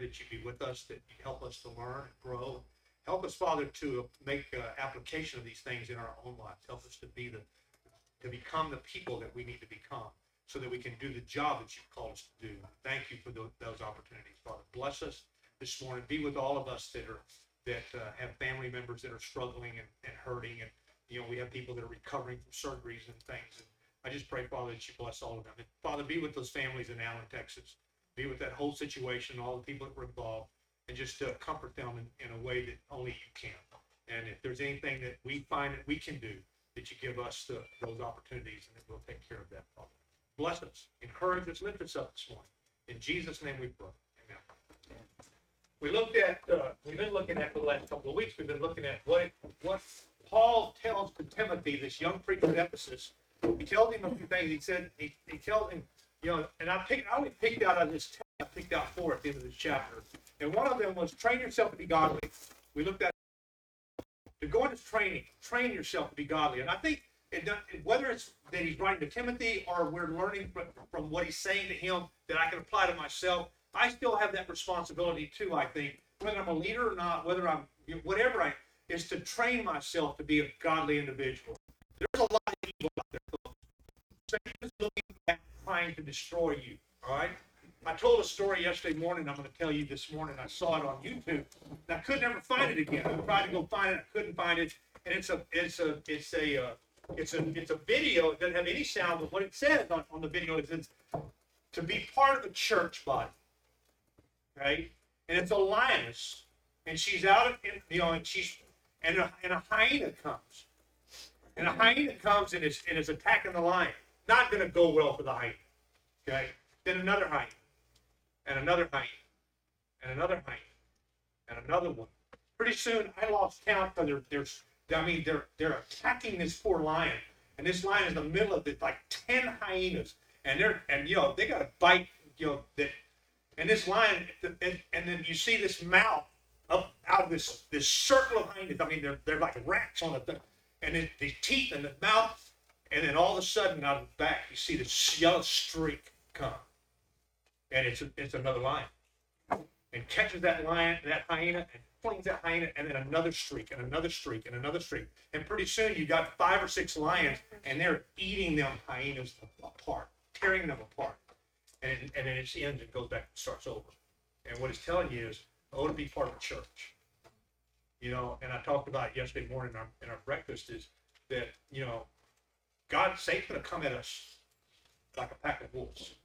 that you be with us, that you help us to learn and grow. Help us, Father, to make uh, application of these things in our own lives. Help us to be the, to become the people that we need to become so that we can do the job that you've called us to do. Thank you for those, those opportunities, Father. Bless us this morning. Be with all of us that are, that uh, have family members that are struggling and, and hurting. And, you know, we have people that are recovering from surgeries and things. And I just pray, Father, that you bless all of them. And Father, be with those families in Allen, Texas. Be with that whole situation, all the people that were involved, and just uh, comfort them in, in a way that only you can. And if there's anything that we find that we can do, that you give us the, those opportunities, and that we'll take care of that, problem. Bless us, encourage us, lift us up this morning. In Jesus' name we pray. Amen. We looked at, uh, we've been looking at the last couple of weeks, we've been looking at what, what Paul tells to Timothy, this young preacher at Ephesus. He tells him a few things. He said, he, he tells him, you know, and I picked, I only picked out of this I picked out four at the end of this chapter. And one of them was train yourself to be godly. We looked at to go into training, train yourself to be godly. And I think it, whether it's that he's writing to Timothy or we're learning from, from what he's saying to him that I can apply to myself, I still have that responsibility too. I think whether I'm a leader or not, whether I'm whatever I is to train myself to be a godly individual. There's a lot of evil out there. Trying to destroy you. All right. I told a story yesterday morning. I'm going to tell you this morning. I saw it on YouTube. And I could never find it again. I tried to go find it. I couldn't find it. And it's a it's a it's a uh, it's a it's a video. It doesn't have any sound, but what it says on, on the video is it's to be part of a church body. Right? And it's a lioness, and she's out you know, and she's and a, and a hyena comes, and a hyena comes and is and is attacking the lion. Not going to go well for the hyena. Okay. Then another hyena, and another hyena, and another hyena, and another one. Pretty soon, I lost count they're, they're, I mean, they're, they're attacking this poor lion, and this lion is in the middle of it, like ten hyenas, and they're, and you know, they got to bite, you know, that, and this lion, and, and then you see this mouth up out of this this circle of hyenas. I mean, they're they're like rats on it, and it, the teeth and the mouth, and then all of a sudden, out of the back, you see this yellow streak come, and it's it's another lion, and catches that lion, that hyena, and flings that hyena, and then another streak, and another streak, and another streak, and pretty soon you got five or six lions, and they're eating them hyenas apart, tearing them apart, and and then it ends and goes back and starts over. And what it's telling you is, oh, to be part of a church. You know, and I talked about yesterday morning in our, in our breakfast is that, you know, God, Satan's going to come at us like a pack of wolves.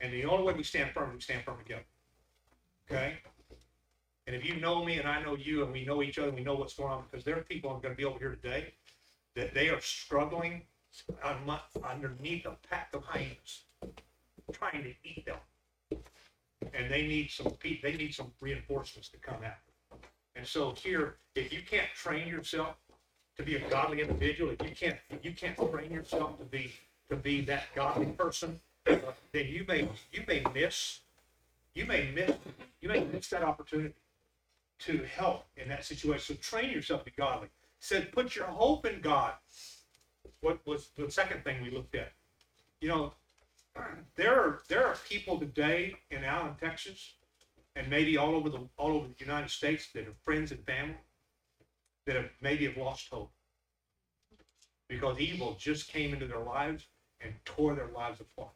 And the only way we stand firm is we stand firm together. Okay? And if you know me and I know you and we know each other, we know what's going on because there are people I'm going to be over here today that they are struggling underneath a pack of hyenas trying to eat them and they need some they need some reinforcements to come out. And so here, if you can't train yourself to be a godly individual, if you can't if you can't train yourself to be to be that godly person, uh, then you may you may miss you may miss you may miss that opportunity to help in that situation. So train yourself to be godly. Said put your hope in God. What was the second thing we looked at? You know, there are there are people today in Allen, Texas, and maybe all over the all over the United States that are friends and family that have maybe have lost hope because evil just came into their lives and tore their lives apart.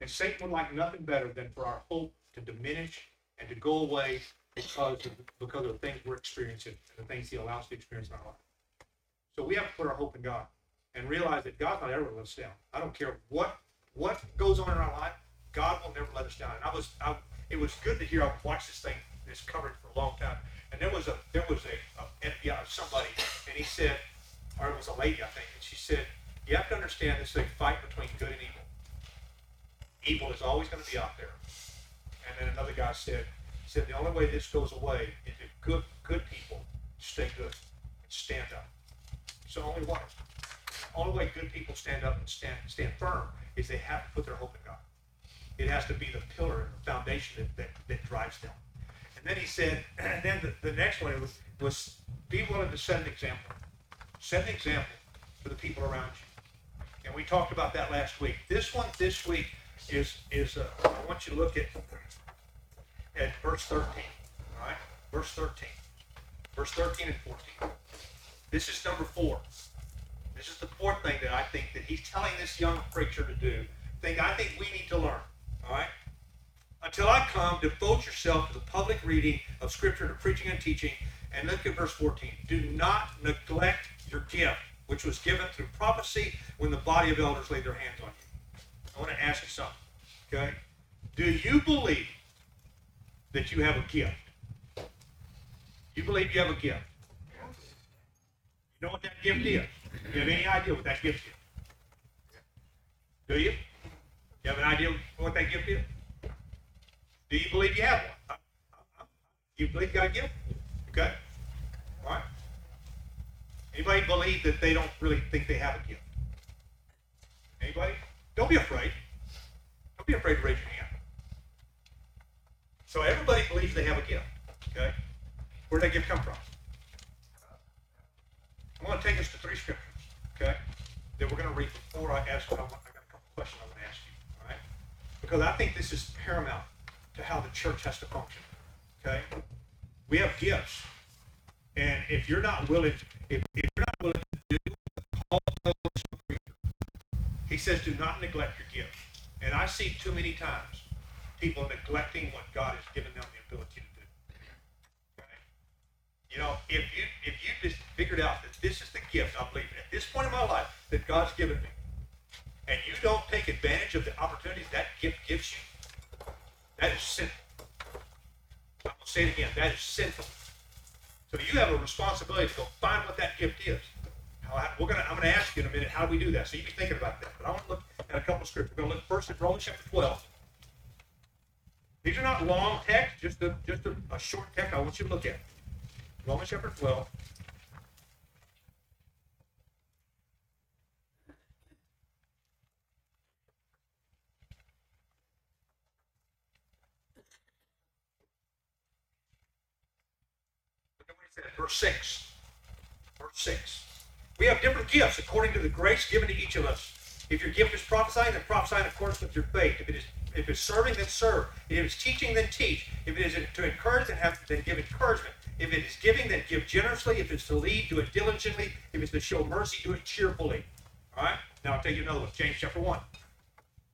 And Satan would like nothing better than for our hope to diminish and to go away because of, because of the things we're experiencing and the things he allows to experience in our life. So we have to put our hope in God and realize that God's not ever let us down. I don't care what what goes on in our life, God will never let us down. And I was, I, it was good to hear. I've watched this thing, this covered for a long time, and there was a there was a, a FBI somebody, and he said, or it was a lady, I think, and she said, you have to understand this is a fight between good and evil. Evil is always going to be out there. And then another guy said, said the only way this goes away is if good good people stay good, and stand up. The only way only way good people stand up and stand stand firm is they have to put their hope in God. It has to be the pillar and the foundation that, that, that drives them. And then he said, and then the, the next one was, was be willing to set an example. Set an example for the people around you. And we talked about that last week. This one this week is, is, uh, I want you to look at, at verse thirteen, all right? Verse thirteen, verse thirteen and fourteen. This is number four. This is the fourth thing that I think that he's telling this young preacher to do. Thing I think we need to learn. All right. Until I come, devote yourself to the public reading of Scripture, to preaching and teaching. And look at verse 14. Do not neglect your gift, which was given through prophecy when the body of elders laid their hands on you. I want to ask you something. Okay. Do you believe that you have a gift? You believe you have a gift? You know what that gift is? You have any idea what that gift is? Do you? You have an idea what that gift is? Do you believe you have one? Do you believe you got a gift? Okay. All right. Anybody believe that they don't really think they have a gift? Anybody? Don't be afraid. Don't be afraid to raise your hand. So everybody believes they have a gift. Okay. Where did that gift come from? I want to take us to three scriptures. Okay. That we're going to read before I ask. I, got a couple questions I want to ask you. All right. Because I think this is paramount how the church has to function. Okay. We have gifts. And if you're not willing, if, if you're not willing to do the call of the he says, do not neglect your gifts. And I see too many times people neglecting what God has given them the ability to do. You know, if you if you just figured out that this is the gift, I believe at this point in my life that God's given me, and you don't take advantage of the opportunities that gift gives you, that is sinful. I'm gonna say it again. That is sinful. So you have a responsibility to go find what that gift is. We're gonna, I'm gonna ask you in a minute how do we do that. So you be thinking about that. But I want to look at a couple of scriptures. We're gonna look first at Romans chapter 12. These are not long texts, just a just a, a short text. I want you to look at Romans chapter 12. Verse 6. Verse 6. We have different gifts according to the grace given to each of us. If your gift is prophesying, then prophesy in accordance with your faith. If it is if it's serving, then serve. If it's teaching, then teach. If it is to encourage, then have then give encouragement. If it is giving, then give generously. If it's to lead, do it diligently. If it's to show mercy, do it cheerfully. All right. Now I'll tell you another one. James chapter one.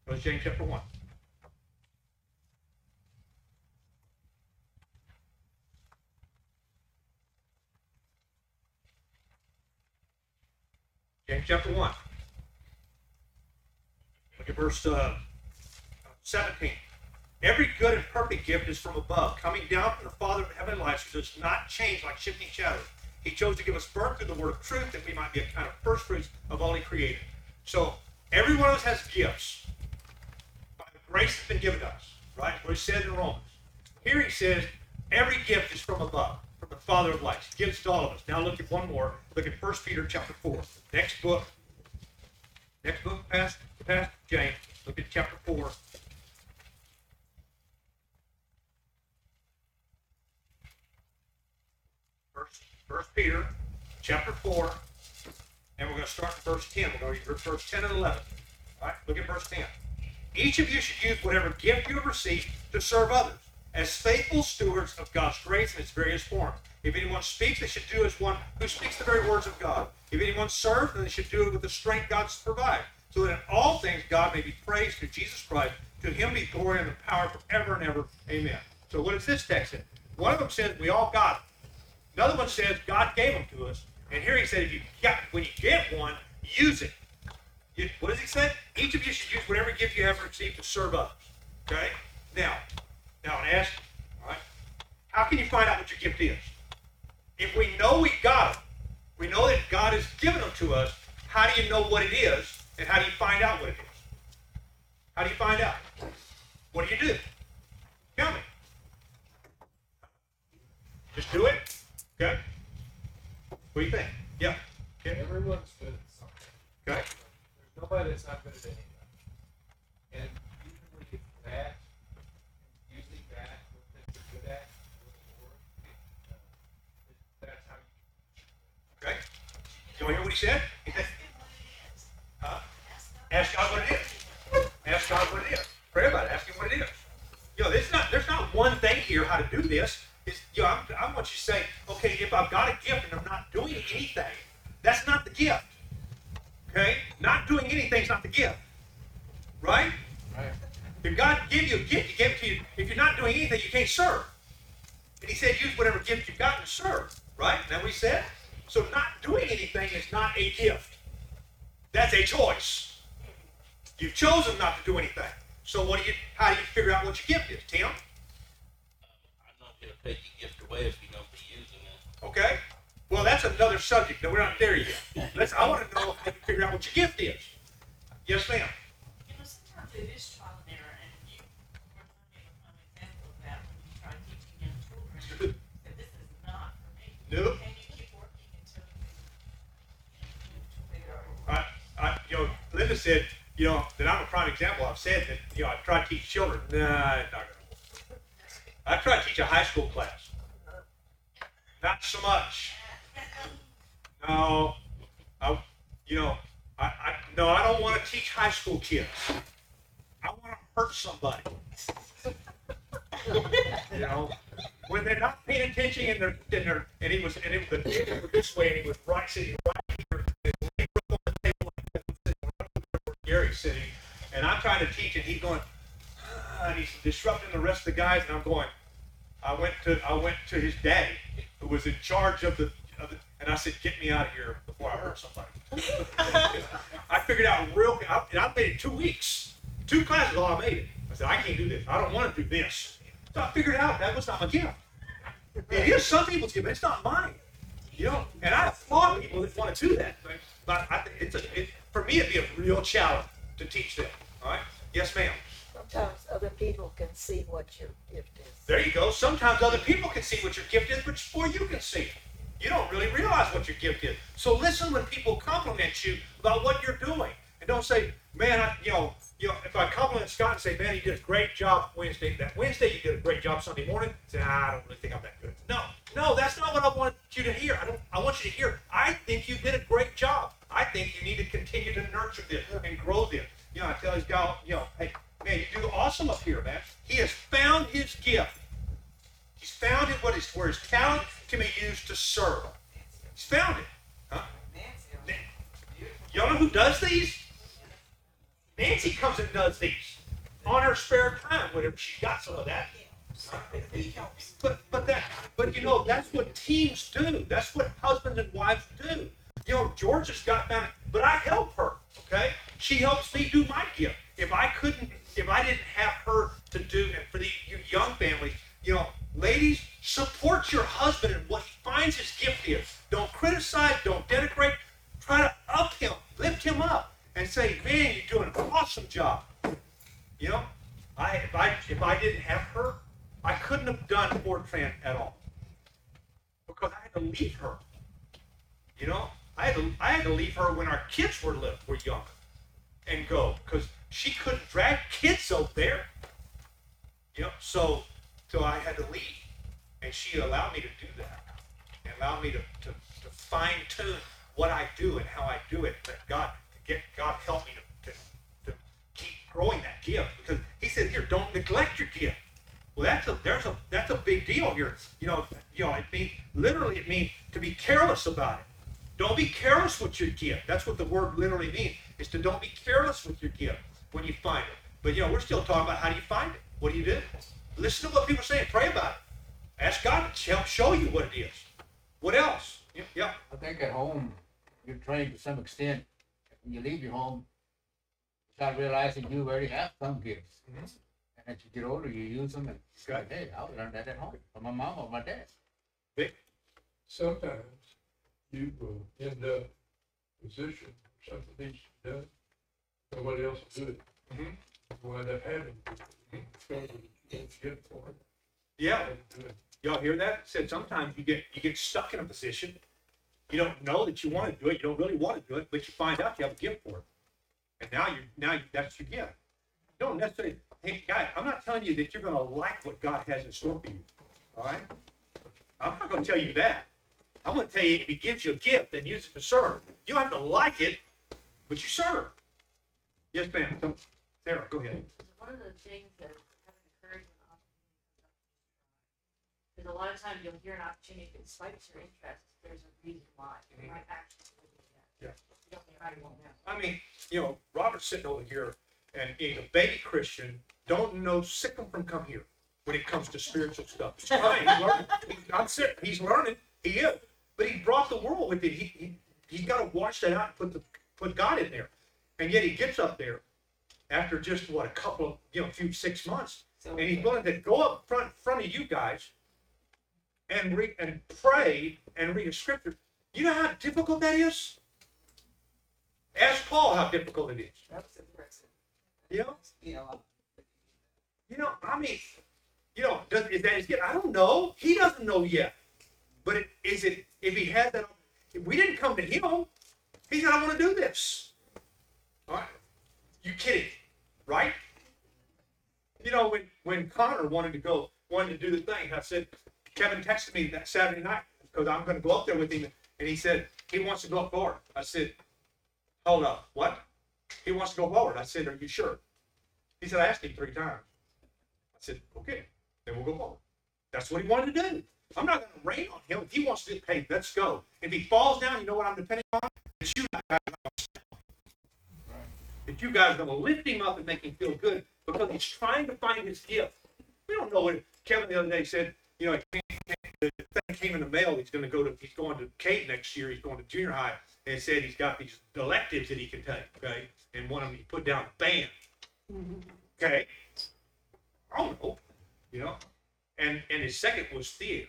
Go James chapter one. James chapter 1. Look at verse uh, 17. Every good and perfect gift is from above, coming down from the Father of heavenly lights, who does not change like shifting shadows. He chose to give us birth through the word of truth, that we might be a kind of first fruits of all he created. So every one of us has gifts by the grace that's been given to us, right? What he said in Romans. Here he says, every gift is from above from the Father of lights. Gives to all of us. Now look at one more. Look at 1 Peter chapter 4. Next book. Next book past, past James. Look at chapter 4. First, First Peter chapter 4. And we're going to start in verse 10. We're going to read verse 10 and 11. All right, look at verse 10. Each of you should use whatever gift you have received to serve others as faithful stewards of God's grace in its various forms. If anyone speaks, they should do as one who speaks the very words of God. If anyone serves, then they should do it with the strength God provides, so that in all things God may be praised through Jesus Christ. To him be glory and the power forever and ever. Amen. So what does this text say? One of them says we all got it. Another one says God gave them to us. And here he said, if you got, when you get one, use it. You, what does he say? Each of you should use whatever gift you have received to serve others. Okay? Now, now, I ask, all right, how can you find out what your gift is? If we know we got them, we know that God has given them to us, how do you know what it is, and how do you find out what it is? How do you find out? What do you do? Tell me. Just do it? Okay. What do you think? Yeah. Okay. Everyone's good at something. Okay. There's nobody that's not good at anything. And usually that Do you want to hear what he said? huh? Ask God what it is. Ask God what it is. Pray about it. Ask Him what it is. You know, there's not there's not one thing here how to do this. It's, you know, I want you to say, okay, if I've got a gift and I'm not doing anything, that's not the gift. Okay? Not doing anything's not the gift. Right? Right. If God give you a gift, He gave it to you. If you're not doing anything, you can't serve. And He said, use whatever gift you've got to serve. Right? Is that what He said? So not doing anything is not a gift. That's a choice. You've chosen not to do anything. So what do you? How do you figure out what your gift is, Tim? I'm not gonna take your gift away if you don't be using it. Okay. Well, that's another subject. No, we're not there yet. Let's. I want to know how you figure out what your gift is. Yes, ma'am. You know, sometimes it is trial and error, and you were talking an example of that when you try teaching young children, that this is not for me. Nope. And you keep working until you, you know, figure out. I, you know, Linda said, you know, that I'm a prime example. I've said that, you know, I try to teach children. Nah, not gonna work. I try to teach a high school class. Not so much. No, I, you know, I, I, no, I don't want to teach high school kids. I want to hurt somebody. you know, when they're not paying attention and they're, and they're, and he was, and it was this way, and he was right sitting trying to teach, and he's going, "Ah," and he's disrupting the rest of the guys, and I'm going. I went to I went to his daddy, who was in charge of the, of the and I said, "Get me out of here before I hurt somebody." I figured out real, I, and I made it two weeks, two classes. All I made it. I said, "I can't do this. I don't want to do this." So I figured out that was not my gift. It is some people's gift, but it's not mine. You know, and I applaud people that want to do that. But I it's a, it, for me, it'd be a real challenge to teach them. All right? Yes, ma'am. Sometimes other people can see what your gift is. There you go. Sometimes other people can see what your gift is, but before you can see. it. You don't really realize what your gift is. So listen when people compliment you about what you're doing, and don't say, "Man, I, you know, you know." If I compliment Scott and say, "Man, you did a great job Wednesday," that Wednesday you did a great job Sunday morning. Say, ah, "I don't really think I'm that good." No, no, that's not what I want you to hear. I don't. I want you to hear. I think you did a great job. I think you need to continue to nurture this and grow this. You know, I tell these guys, you know, hey, man, you do awesome up here, man. He has found his gift. He's found it what is where his talent can be used to serve. He's found it. Huh? Y'all know who does these? Nancy comes and does these on her spare time, whenever she got some of that. But but that but you know that's what teams do. That's what husbands and wives do. You know, Georgia's got down, but I help her. Okay, she helps me do my gift. If I couldn't, if I didn't have her to do, and for the you young families, you know, ladies, support your husband in what he finds his gift is. Don't criticize. Don't denigrate. Try to up him, lift him up, and say, "Man, you're doing an awesome job." You know, I if I if I didn't have her, I couldn't have done Fortran at all because I had to leave her. You know, I had to I had to leave her when our kids were little, were young, and go because she couldn't drag kids out there. You know, so so I had to leave, and she allowed me to do that, and allowed me to to, to fine tune what I do and how I do it. That God get God help me to, to to keep growing that gift because He said here, don't neglect your gift. Well, that's a there's a that's a big deal here. You know, you know, it means literally it means to be careless about it. Don't be careless with your gift. That's what the word literally means. Is to don't be careless with your gift when you find it. But you know, we're still talking about how do you find it? What do you do? Listen to what people are saying. Pray about it. Ask God to help show you what it is. What else? Yeah. yeah. I think at home, you're trained to some extent. When you leave your home, you start realizing you already have some gifts. Mhm. And as you get older, you use them and say, hey, I learned that at home from my mom or my dad. Sometimes you will end up in a position, where something needs to be done, nobody else will do it. Mhm. You wind up having, to discover that you can't get for it. Yeah. and do it. Y'all hear that? Said sometimes you get you get stuck in a position. You don't know that you want to do it. You don't really want to do it, but you find out you have a gift for it. And now you now you, that's your gift. You don't necessarily. Hey, guy, I'm not telling you that you're going to like what God has in store for you. All right. I'm not going to tell you that. I'm going to tell you if He gives you a gift, then use it to serve. You don't have to like it, but you serve. Yes, ma'am. So, Sarah, go ahead. One of the things that having encouragement opportunities because a lot of times you'll hear an opportunity, that despite your interest, there's a reason why. You might mm-hmm. actually. Yeah. You don't, you probably won't know. I mean, you know, Robert's sitting over here and he's a baby Christian, don't know sick him from come here when it comes to spiritual stuff. He's learning. He's not sick, he's learning, he is. But he brought the world with it. He, he, he's got to wash that out and put the, put God in there. And yet he gets up there after just what, a couple of, you know, a few, six months. So, And he's willing to go up front, front of you guys and read, and pray and read a scripture. You know how difficult that is? Ask Paul how difficult it is. that was impressive. You know, You know, you know, I mean, you know, does, is that his gift? I don't know. He doesn't know yet. But it, is it, if he had that, if we didn't come to him, he said, I want to do this. All right. You kidding, right? You know, when, when Connor wanted to go, wanted to do the thing, I said, Kevin texted me that Saturday night because I'm going to go up there with him. And he said, he wants to go up forward. I said, hold up, what? He wants to go forward. I said, are you sure? He said, I asked him three times. I said, okay, then we'll go forward. That's what he wanted to do. I'm not going to rain on him. If he wants to, hey, let's go. If he falls down, you know what I'm depending on? It's you guys. That you guys are going to lift him up and make him feel good because he's trying to find his gift. We don't know what Kevin the other day said. You know, the thing came in the mail. He's going to go to. He's going to Kate next year. He's going to junior high, and said he's got these electives that he can take. Okay, and one of them he put down band. Okay, I don't know. You know, and and his second was theater.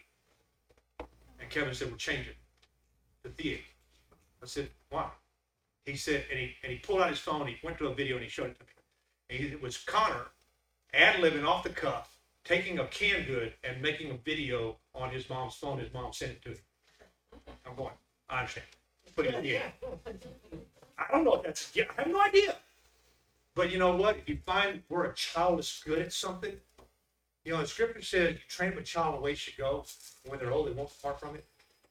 And Kevin said, "We're changing the theater." I said, "Why?" He said, and he and he pulled out his phone. He went to a video and he showed it to me. And he, it was Connor ad libbing off the cuff, taking a canned good and making a video on his mom's phone. His mom sent it to him. I'm going. I understand. But yeah, I don't know if that's. Yeah, I have no idea. But you know what? If you find where a child is good at something, you know, the scripture says you train up a child the way he should go. When they're old, they won't depart from it.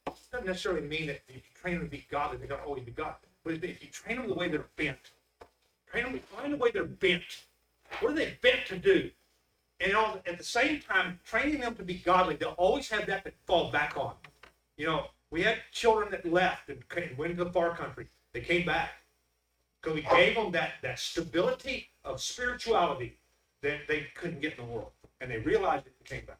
it. Doesn't necessarily mean that if you train them to be godly, they're going to always be godly. But if you train them the way they're bent, train them, find the way they're bent. What are they bent to do? And all, at the same time, training them to be godly, they'll always have that to fall back on. You know, we had children that left and came, went to the far country. They came back because we gave them that, that stability of spirituality that they couldn't get in the world. And they realized it and came back.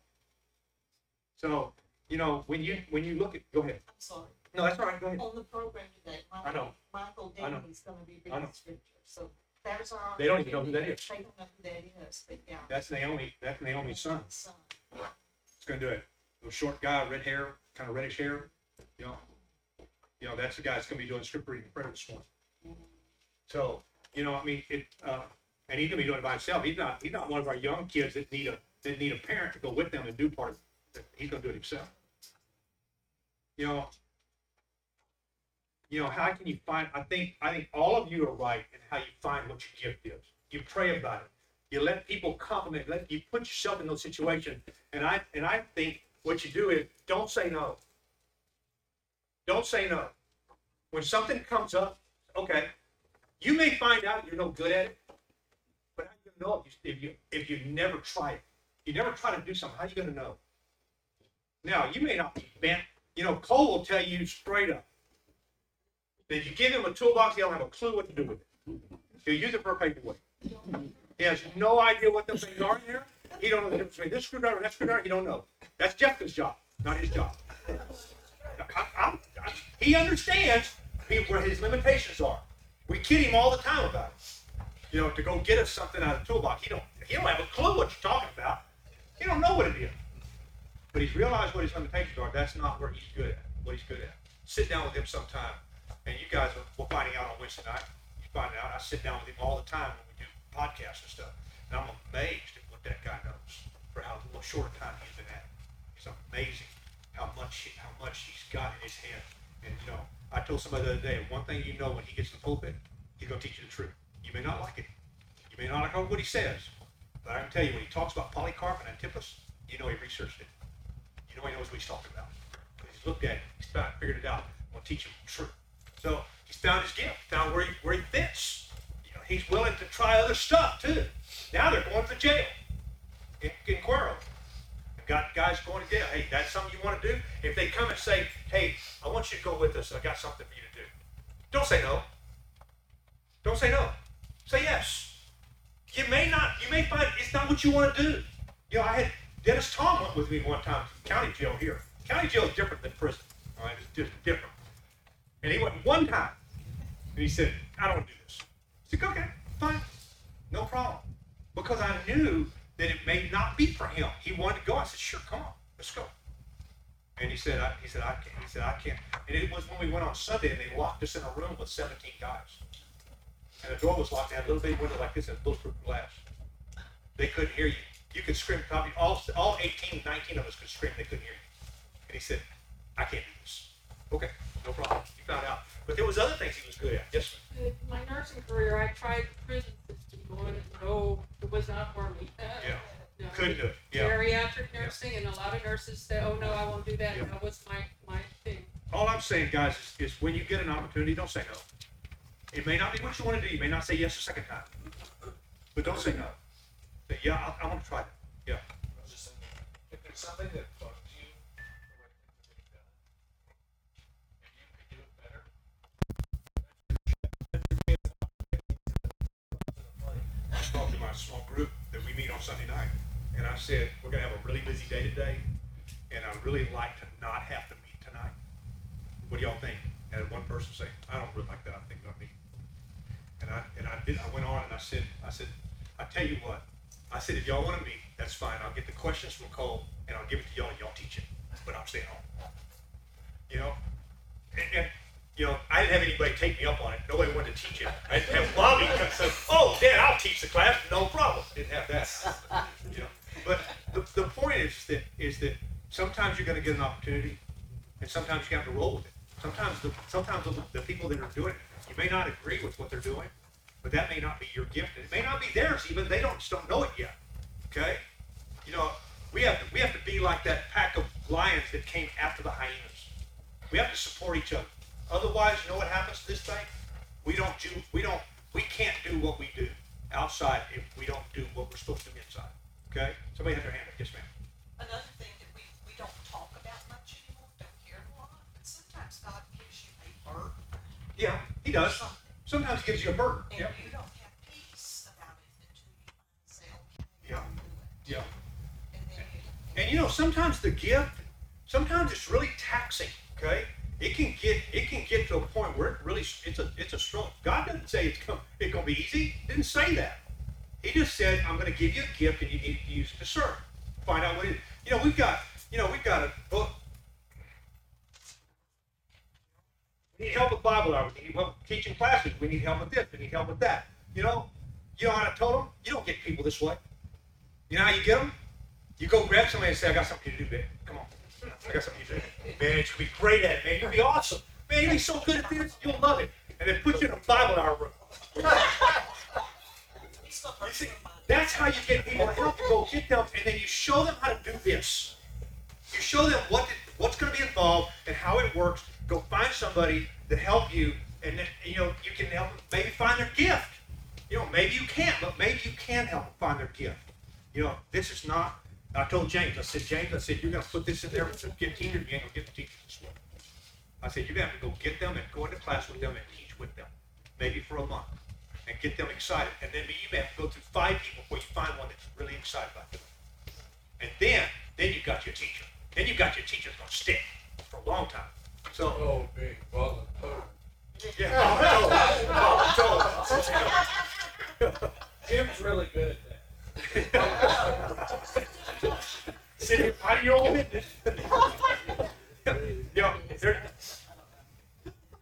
So, you know, when you when you look at go ahead. I'm sorry. No, that's all right, go ahead. On the program today, I know. Michael, Michael is gonna be I know. reading scripture, so there's our. They don't even know who that is. They don't know who that is, but yeah. That's Naomi, that's Naomi's son. Son. It's gonna do it. Little short guy, red hair, kind of reddish hair, you know. You know, that's the guy that's gonna be doing script reading prayer this morning. So, you know, I mean, it, uh, and he's gonna be doing it by himself. He's not, he's not one of our young kids that need a, that need a parent to go with them and do part. He's gonna do it himself. You know, you know, how can you find, I think, I think all of you are right in how you find what your gift is. You pray about it. You let people compliment, let, you put yourself in those situations. And I, and I think what you do is, don't say no. Don't say no. When something comes up, okay, you may find out you're no good at it, gonna know if you, if you, if never try it? You never try to do something, how are you gonna know? Now, you may not bent, you know, Cole will tell you straight up. that you give him a toolbox, he don't have a clue what to do with it. He'll use it for a paperweight. He has no idea what the things are in there. He don't know the difference between this screwdriver and that screwdriver. He don't know. That's Jeff's job, not his job. I, I'm- I, he understands where his limitations are. We kid him all the time about it. You know, to go get us something out of the toolbox. He don't. He don't have a clue what you're talking about. He don't know what it is. But he's realized what his limitations are. That's not where he's good at. What he's good at. Sit down with him sometime, and you guys we're finding out on Wednesday night. You find out. I sit down with him all the time when we do podcasts and stuff, and I'm amazed at what that guy knows for how little short a time he's been at. it. It's amazing how much how much he's got in his head. And you know, I told somebody the other day, one thing you know when he gets in the pulpit, he's gonna teach you the truth. You may not like it. You may not like what he says, but I can tell you when he talks about Polycarp and Antipas, you know he researched it. You know he knows what he's talking about. He's looked at it, he's found, figured it out. I'm gonna teach him the truth. So he's found his gift, found where he where he fits. You know, he's willing to try other stuff too. Now they're going to jail in, in Cuero. got guys going to jail. Hey, that's something you want to do? If they come and say, hey, I want you to go with us, I got something for you to do. Don't say no. Don't say no. Say yes. You may not, you may find it's not what you want to do. You know, I had Dennis Tom went with me one time to county jail here. County jail is different than prison. All right, it's just different. And he went one time, and he said, "I don't want to do this." I said, "Okay, fine, no problem," because I knew that it may not be for him. He wanted to go. I said, "Sure, come on, let's go." And he said, I, "He said I can't." He said, "I can't." And it was when we went on Sunday, and they locked us in a room with 17 guys, and the door was locked. They had a little bitty window like this and bulletproof glass. They couldn't hear you. You could scream. Probably all all 18, 19 of us could scream. They couldn't hear you. And he said, "I can't do this." Okay, no problem. He found out. But there was other things he was good at. Yes, sir. In my nursing career, I tried prison system going, no, it was not for me. Yeah. No. Couldn't do it. Yeah. Geriatric nursing, and a lot of nurses say, oh, no, I won't do that, Yeah. that was my, my thing. All I'm saying, guys, is, is when you get an opportunity, don't say no. It may not be what you want to do. You may not say yes a second time. But don't say no. Say, yeah, I, I want to try that. Yeah. I was just saying, if there's something that bugs you, and you could do it better. I talked to my small group that we meet on Sunday night, and I said, we're gonna have a really busy day today, and I'd really like to not have to meet tonight. What do y'all think? And one person said, I don't really like that, I think about me. And I, and I did, I went on and I said, I said, I tell you what, I said, if y'all wanna meet, that's fine, I'll get the questions from Cole, and I'll give it to y'all, and y'all teach it, but I'm staying home. You know, and, and, you know, I didn't have anybody take me up on it. Nobody wanted to teach it. I didn't have Bobby come say, "Oh, Dad, I'll teach the class." No problem. Didn't have that. You know, but the, the point is that is that sometimes you're going to get an opportunity, and sometimes you have to roll with it. Sometimes the sometimes the, the people that are doing it, may not agree with what they're doing, but that may not be your gift, it may not be theirs. Even they don't just don't know it yet. Okay, you know, we have to, we have to be like that pack of lions that came after the hyenas. We have to support each other. Otherwise, you know what happens to this thing? We don't do, we don't, we can't do what we do outside if we don't do what we're supposed to do inside. Okay? Somebody has their hand up. Yes, ma'am. Another thing that we, we don't talk about much anymore, don't hear a lot, but sometimes God gives you a burden Yeah, he does. Sometimes he gives you a burden. and Yep. you don't have peace about it until you say, okay, Yeah. I'll do it. Yeah. And. And you know, sometimes the gift, sometimes it's really taxing. Okay, it can get it can get to a point where it really it's a it's a struggle. God doesn't say it's come it's gonna be easy. He didn't say that. He just said, I'm gonna give you a gift and you need to use it to serve. Find out what it is. You know, we've got you know we've got a book. We need help with Bible hour. We need help teaching classes. We need help with this. We need help with that. You know, you know what I told them? You don't get people this way. You know how you get them? You go grab somebody and say, I got something to do, babe. Come on. I got something to do. Man, you be great at it, man. You'll be awesome. Man, you'll be so good at this. You'll love it. And then put you in a Bible hour room. See, that's how you get people to help go get them, and then you show them how to do this. You show them what what's going to be involved and how it works. Go find somebody to help you, and then you know you can help them maybe find their gift. You know, maybe you can't, but maybe you can help them find their gift. You know, this is not. I told James. I said, James. I said, you're going to put this in there to get teachers. You ain't going to get the teachers this way. I said, you're going to have to go get them and go into class with them and teach with them, maybe for a month, and get them excited. And then you may have to go through five people before you find one that's really excited about it. And then, then you've got your teacher. Then you've got your teacher going to stick for a long time. So, Oh, being voluntold. yeah. Oh. Jim's really good at that. City of Pioneer Old Business. you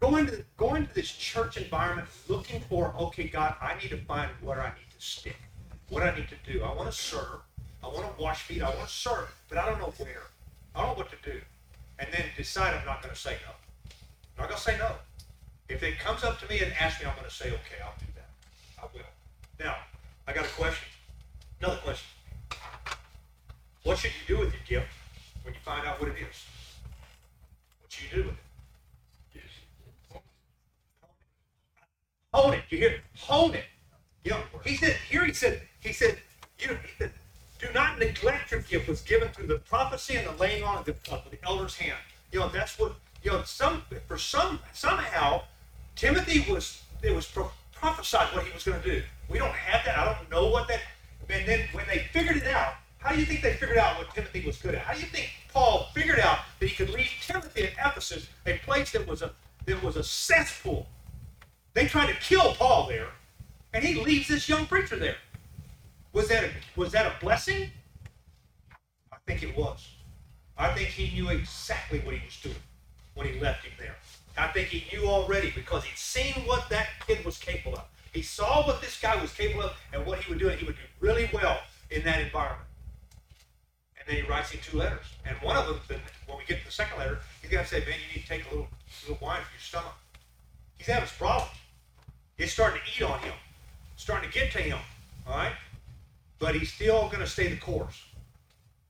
going to going to this church environment looking for, okay, God, I need to find where I need to stick, what I need to do. I want to serve, I want to wash feet, I want to serve, but I don't know where. I don't know what to do. And then decide I'm not going to say no. I'm not going to say no. If it comes up to me and asks me, I'm going to say, okay, I'll do that. I will. Now, I got a question. Another question. What should you do with your gift when you find out what it is? What should you do with it? Hone it. You hear? Hone it. You know, he said here. He said. He said. You know. He said, do not neglect your gift was given through the prophecy and the laying on of the, of the elder's hand. You know, that's what, you know, some, for some, somehow, Timothy was, it was pro- prophesied what he was going to do. We don't have that. I don't know what that, and then when they figured it out, how do you think they figured out what Timothy was good at? How do you think Paul figured out that he could leave Timothy at Ephesus, a place that was a, that was a cesspool? They tried to kill Paul there, and he leaves this young preacher there. Was that a, was that a blessing? I think it was. I think he knew exactly what he was doing when he left him there. I think he knew already because he'd seen what that kid was capable of. He saw what this guy was capable of and what he would do, and he would do really well in that environment. And then he writes him two letters. And one of them, when we get to the second letter, he's going to say, man, you need to take a little, little wine for your stomach. He's having problems. It's starting to eat on him, it's starting to get to him. All right? But he's still going to stay the course.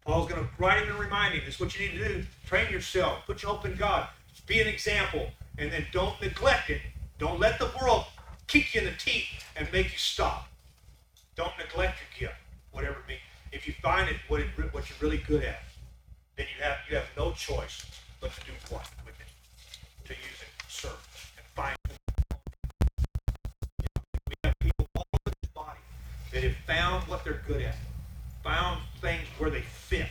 Paul's going to write him and remind him this is what you need to do. Train yourself. Put your hope in God. Be an example. And then don't neglect it. Don't let the world kick you in the teeth and make you stop. Don't neglect your gift, whatever it means. If you find it what, it what you're really good at, then you have you have no choice but to do what with it, to use it, serve, that have found what they're good at, found things where they fit.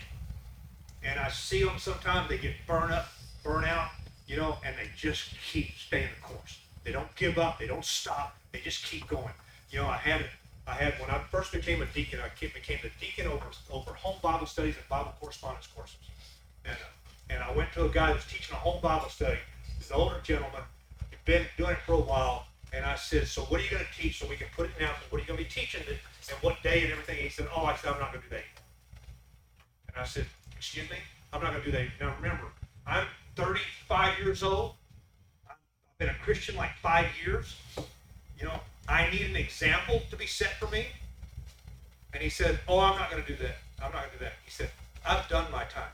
And I see them sometimes, they get burned up, burn out, you know, and they just keep staying the course. They don't give up, they don't stop, they just keep going. You know, I had I had when I first became a deacon, I became the deacon over over home Bible studies and Bible correspondence courses. And uh, and I went to a guy that was teaching a home Bible study. He's an older gentleman, he'd been doing it for a while. And I said, so what are you going to teach? So we can put it down. What are you going to be teaching? And what day and everything? He said, oh, I said, I'm not going to do that. And I said, excuse me? I'm not going to do that. Now remember, I'm 35 years old. I've been a Christian like five years. You know, I need an example to be set for me. And he said, oh, I'm not going to do that. I'm not going to do that. He said, I've done my time.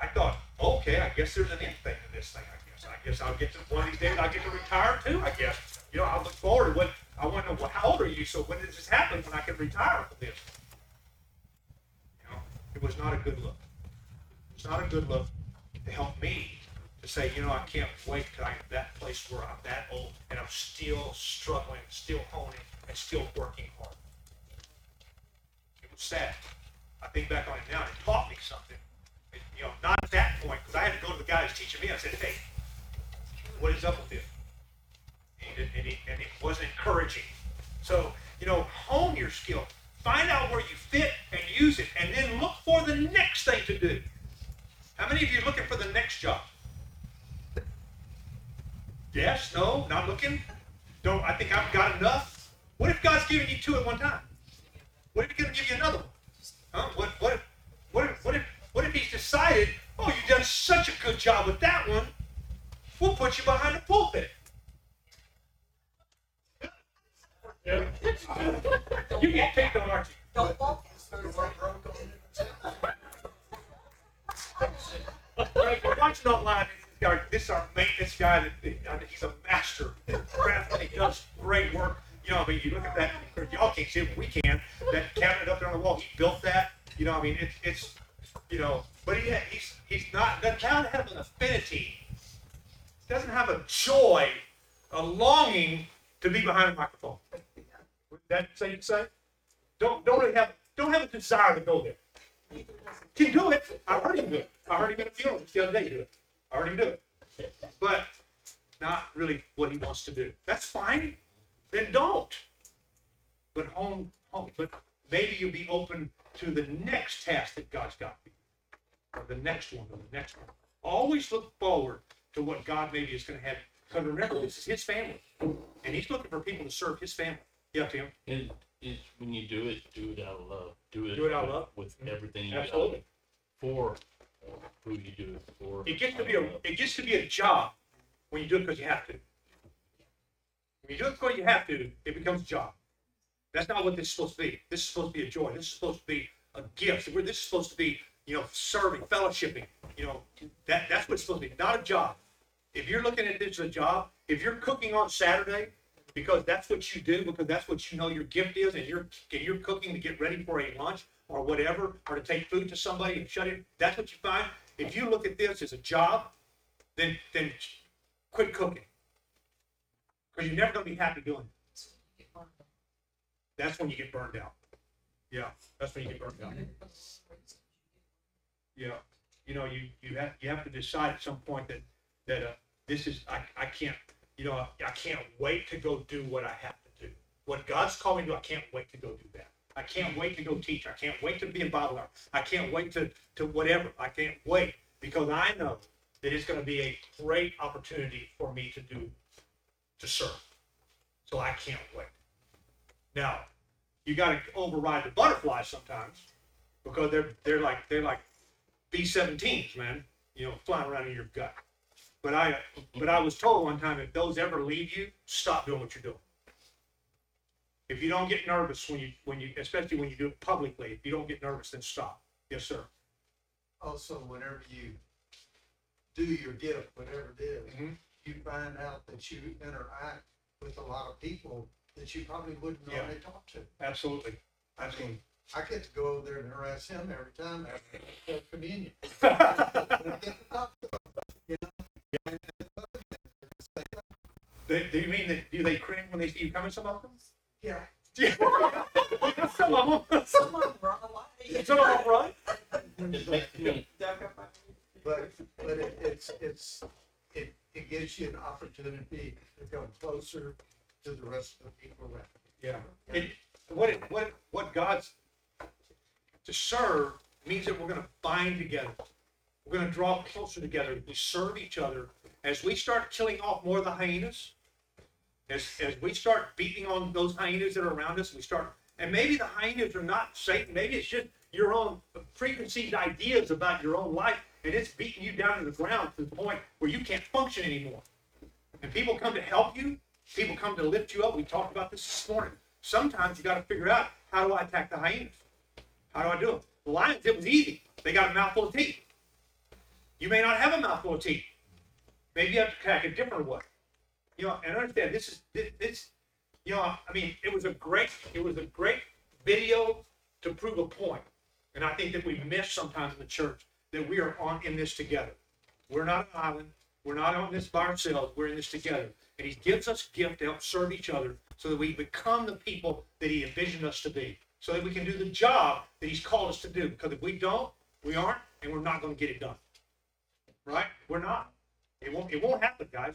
I thought, okay, I guess there's an end thing to this thing. I. I guess I'll get to one of these days. I'll get to retire too. I guess. You know, I look forward to what I want to know. How old are you? So when does this happen? When I can retire from this? You know, it was not a good look. It was not a good look to help me to say, you know, I can't wait till I'm that place where I'm that old and I'm still struggling, still honing, and still working hard. It was sad. I think back on it now, and it taught me something. You know, not at that point, because I had to go to the guy who's teaching me. I said, hey, what is up with this? And and and it wasn't encouraging. So, you know, hone your skill. Find out where you fit and use it, and then look for the next thing to do. How many of you are looking for the next job? Yes, no, not looking? Don't, I think I've got enough. What if God's giving you two at one time? What if He's going to give you another one? Huh? What, what, if, what, if, what, if, what if He's decided, oh, you've done such a good job with that one, we'll put you behind the pulpit. You get picked on, aren't you? Don't walk. We're watching online. This this is our maintenance guy. That, he's a master. He does great work. You know, I mean, you look at that. Y'all can't see it, but we can. That cabinet up there on the wall. He built that. You know, I mean, it's it's you know, but he he's he's not doesn't have an affinity. Doesn't have a joy, a longing to be behind a microphone. Would that say you say? Don't don't really have don't have a desire to go there. Can do it. I heard him do it. I heard him at a funeral just the other day do it. I heard him do it. But not really what he wants to do. That's fine. Then don't. But home, home. But maybe you'll be open to the next task that God's got for you. Or the next one, or the next one. Always look forward to what God maybe is going to have. Because remember, this is his family. And he's looking for people to serve his family. Yeah, Tim. And it's when you do it, do it out of love. Do it, Do it out of love? with everything you Absolutely. got for who you do it for. It gets to be a it gets to be a job when you do it because you have to. When you do it because you have to, it becomes a job. That's not what this is supposed to be. This is supposed to be a joy. This is supposed to be a gift. This is supposed to be, you know, serving, fellowshipping. You know, that that's what it's supposed to be. Not a job. If you're looking at this as a job, if you're cooking on Saturday, because that's what you do, because that's what you know your gift is, and you're, and you're cooking to get ready for a lunch or whatever, or to take food to somebody and shut it, that's what you find. If you look at this as a job, then, then quit cooking. Because you're never gonna be happy doing it. That's when you get burned out. Yeah, that's when you get burned out. Yeah, you know, you, you have, you have to decide at some point that, that, uh, this is, I, I can't, you know, I can't wait to go do what I have to do. What God's called me to I can't wait to go do that. I can't wait to go teach. I can't wait to be in Bible hour. I can't wait to, to whatever. I can't wait because I know that it's gonna be a great opportunity for me to do, to serve. So I can't wait. Now, you gotta override the butterflies sometimes because they're, they're like, they're like B-17s, man, you know, flying around in your gut. But I, but I was told one time, if those ever leave you, stop doing what you're doing. If you don't get nervous when you, when you, especially when you do it publicly, if you don't get nervous, then stop. Yes, sir. also, whenever you do your gift, whatever it is, Mhm. you find out that you interact with a lot of people that you probably wouldn't Yeah. normally talk to. Absolutely. Absolutely. I mean, I get to go over there and harass him every time after communion. And I get to talk to him. Do, do you mean that, do they cringe when they see you coming, some of them? Yeah, Yeah. Some of them. Some of them run away. Some of them, right? It makes me, but, but it, it's, it's, it, it gives you an opportunity to come closer to the rest of the people around. Yeah. It, what it, what, what God's, to serve means that we're gonna bind together. We're gonna draw closer together. We serve each other. As we start killing off more of the hyenas, as, as we start beating on those hyenas that are around us, we start, and maybe the hyenas are not Satan, maybe it's just your own preconceived ideas about your own life, and it's beating you down to the ground to the point where you can't function anymore. And people come to help you, people come to lift you up. We talked about this this morning. Sometimes you got to figure out how do I attack the hyenas? How do I do it? The lions, it was easy. They got a mouthful of teeth. You may not have a mouthful of teeth. Maybe you have to crack a different way. You know, and understand this is this, this you know, I mean, it was a great it was a great video to prove a point. And I think that we miss sometimes in the church that we are on in this together. We're not an island. We're not on this by ourselves. We're in this together. And he gives us gift to help serve each other so that we become the people that he envisioned us to be. So that we can do the job that he's called us to do. Because if we don't, we aren't, and we're not going to get it done. Right? We're not. It won't it won't happen, guys.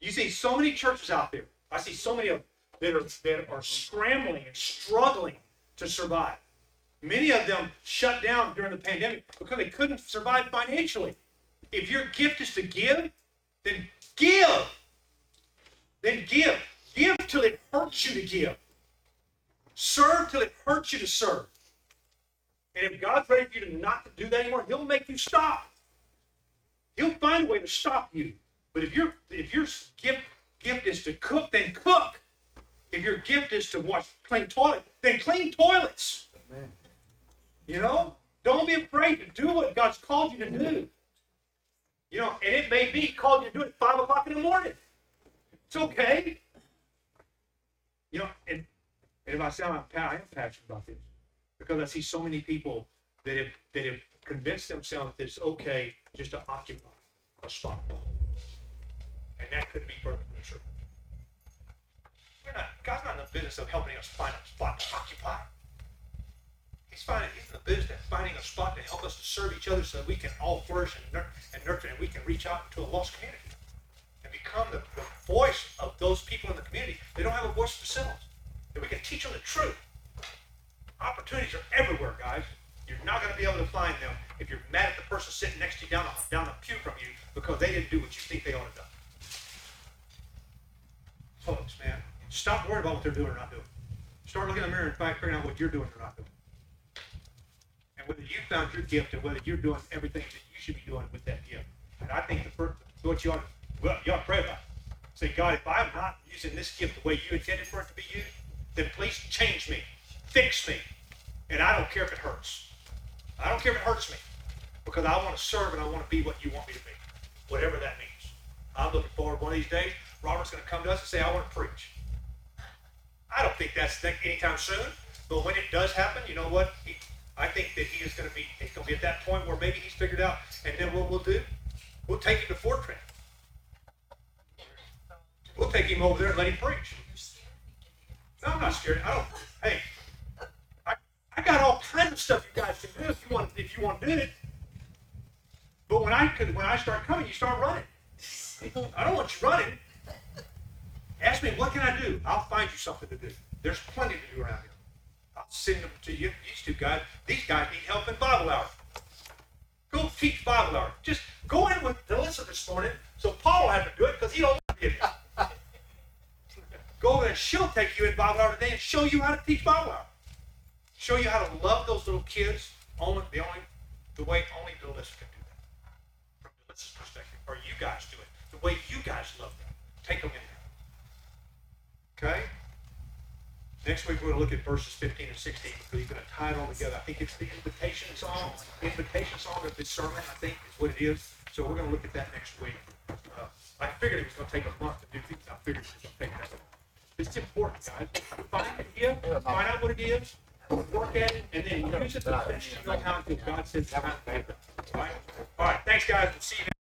You see so many churches out there. I see so many of them that are that are scrambling and struggling to survive. Many of them shut down during the pandemic because they couldn't survive financially. If your gift is to give, then give. Then give. Give till it hurts you to give. Serve till it hurts you to serve. And if God's ready for you to not do that anymore, He'll make you stop. He'll find a way to stop you. But if your if your gift gift is to cook, then cook. If your gift is to wash clean toilet, then clean toilets. You know, don't be afraid to do what God's called you to do. You know, and it may be called you to do it at five o'clock in the morning. It's okay. You know, and, and if I sound I'm I am passionate about this because I see so many people that have that have convinced themselves that it's okay just to occupy a spot. And that could be the truth. We're not, God's not in the business of helping us find a spot to occupy. He's finding, he's in the business of finding a spot to help us to serve each other so that we can all flourish and, nur- and nurture and we can reach out to a lost community and become the, the voice of those people in the community. They don't have a voice themselves. That we can teach them the truth. Opportunities are everywhere, guys. You're not going to be able to find them if you're mad at the person sitting next to you down the, down the pew from you because they didn't do what you think they ought to do. Folks, man, stop worrying about what they're doing or not doing. Start looking in the mirror and figuring out what you're doing or not doing. And whether you found your gift and whether you're doing everything that you should be doing with that gift. And I think the first, what you ought, to- well, you ought to pray about. Say, God, if I'm not using this gift the way you intended for it to be used, then please change me, fix me, and I don't care if it hurts. I don't care if it hurts me, because I want to serve and I want to be what you want me to be, whatever that means. I'm looking forward one of these days. Robert's going to come to us and say, I want to preach. I don't think that's that anytime soon, but when it does happen, you know what? He, I think that he is gonna be, he's gonna be at that point where maybe he's figured out, and then what we'll do, we'll take him to Fortran. We'll take him over there and let him preach. To. No, I'm not scared. I don't. Hey, I, I got all kinds of stuff you guys can do if you want if you want to do it. But when I could, when I start coming, you start running. I don't want you running. Ask me what can I do. I'll find you something to do. There's plenty to do around here. I'll send them to you. These two guys. These guys need help in Bible hour. Go teach Bible hour. Just go in with the Delissa this morning, so Paul had to do it because he don't want to get it. Go over there she'll take you in Bible hour today and show you how to teach Bible hour. Show you how to love those little kids only the only the way only Delissa can do that. From Delissa's perspective. Or you guys do it. The way you guys love them. Take them in there. Okay? Next week we're gonna look at verses fifteen and sixteen because you're gonna tie it all together. I think it's the invitation song, the invitation song of this sermon, I think is what it is. So we're gonna look at that next week. Uh, I figured it was gonna take a month to do things. I figured it was gonna take that long. It's important, guys. Find it here. find out what it is, at it, and then use it to best you know how God to do. All right? Thanks, guys. We'll see you